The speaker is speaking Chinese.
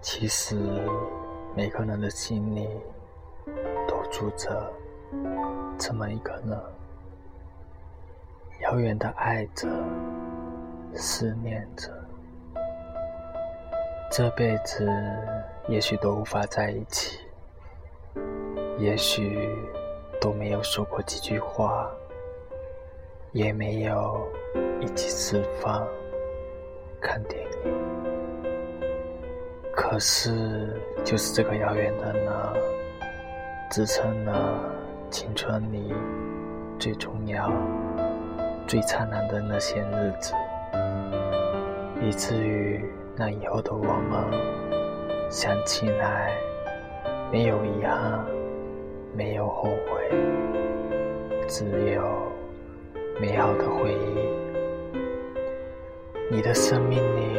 其实，每个人的心里都住着这么一个人，遥远的爱着，思念着，这辈子也许都无法在一起，也许都没有说过几句话，也没有一起吃饭、看电影。可是，就是这个遥远的呢，支撑了青春里最重要、最灿烂的那些日子，以至于那以后的我们想起来没有遗憾，没有后悔，只有美好的回忆。你的生命里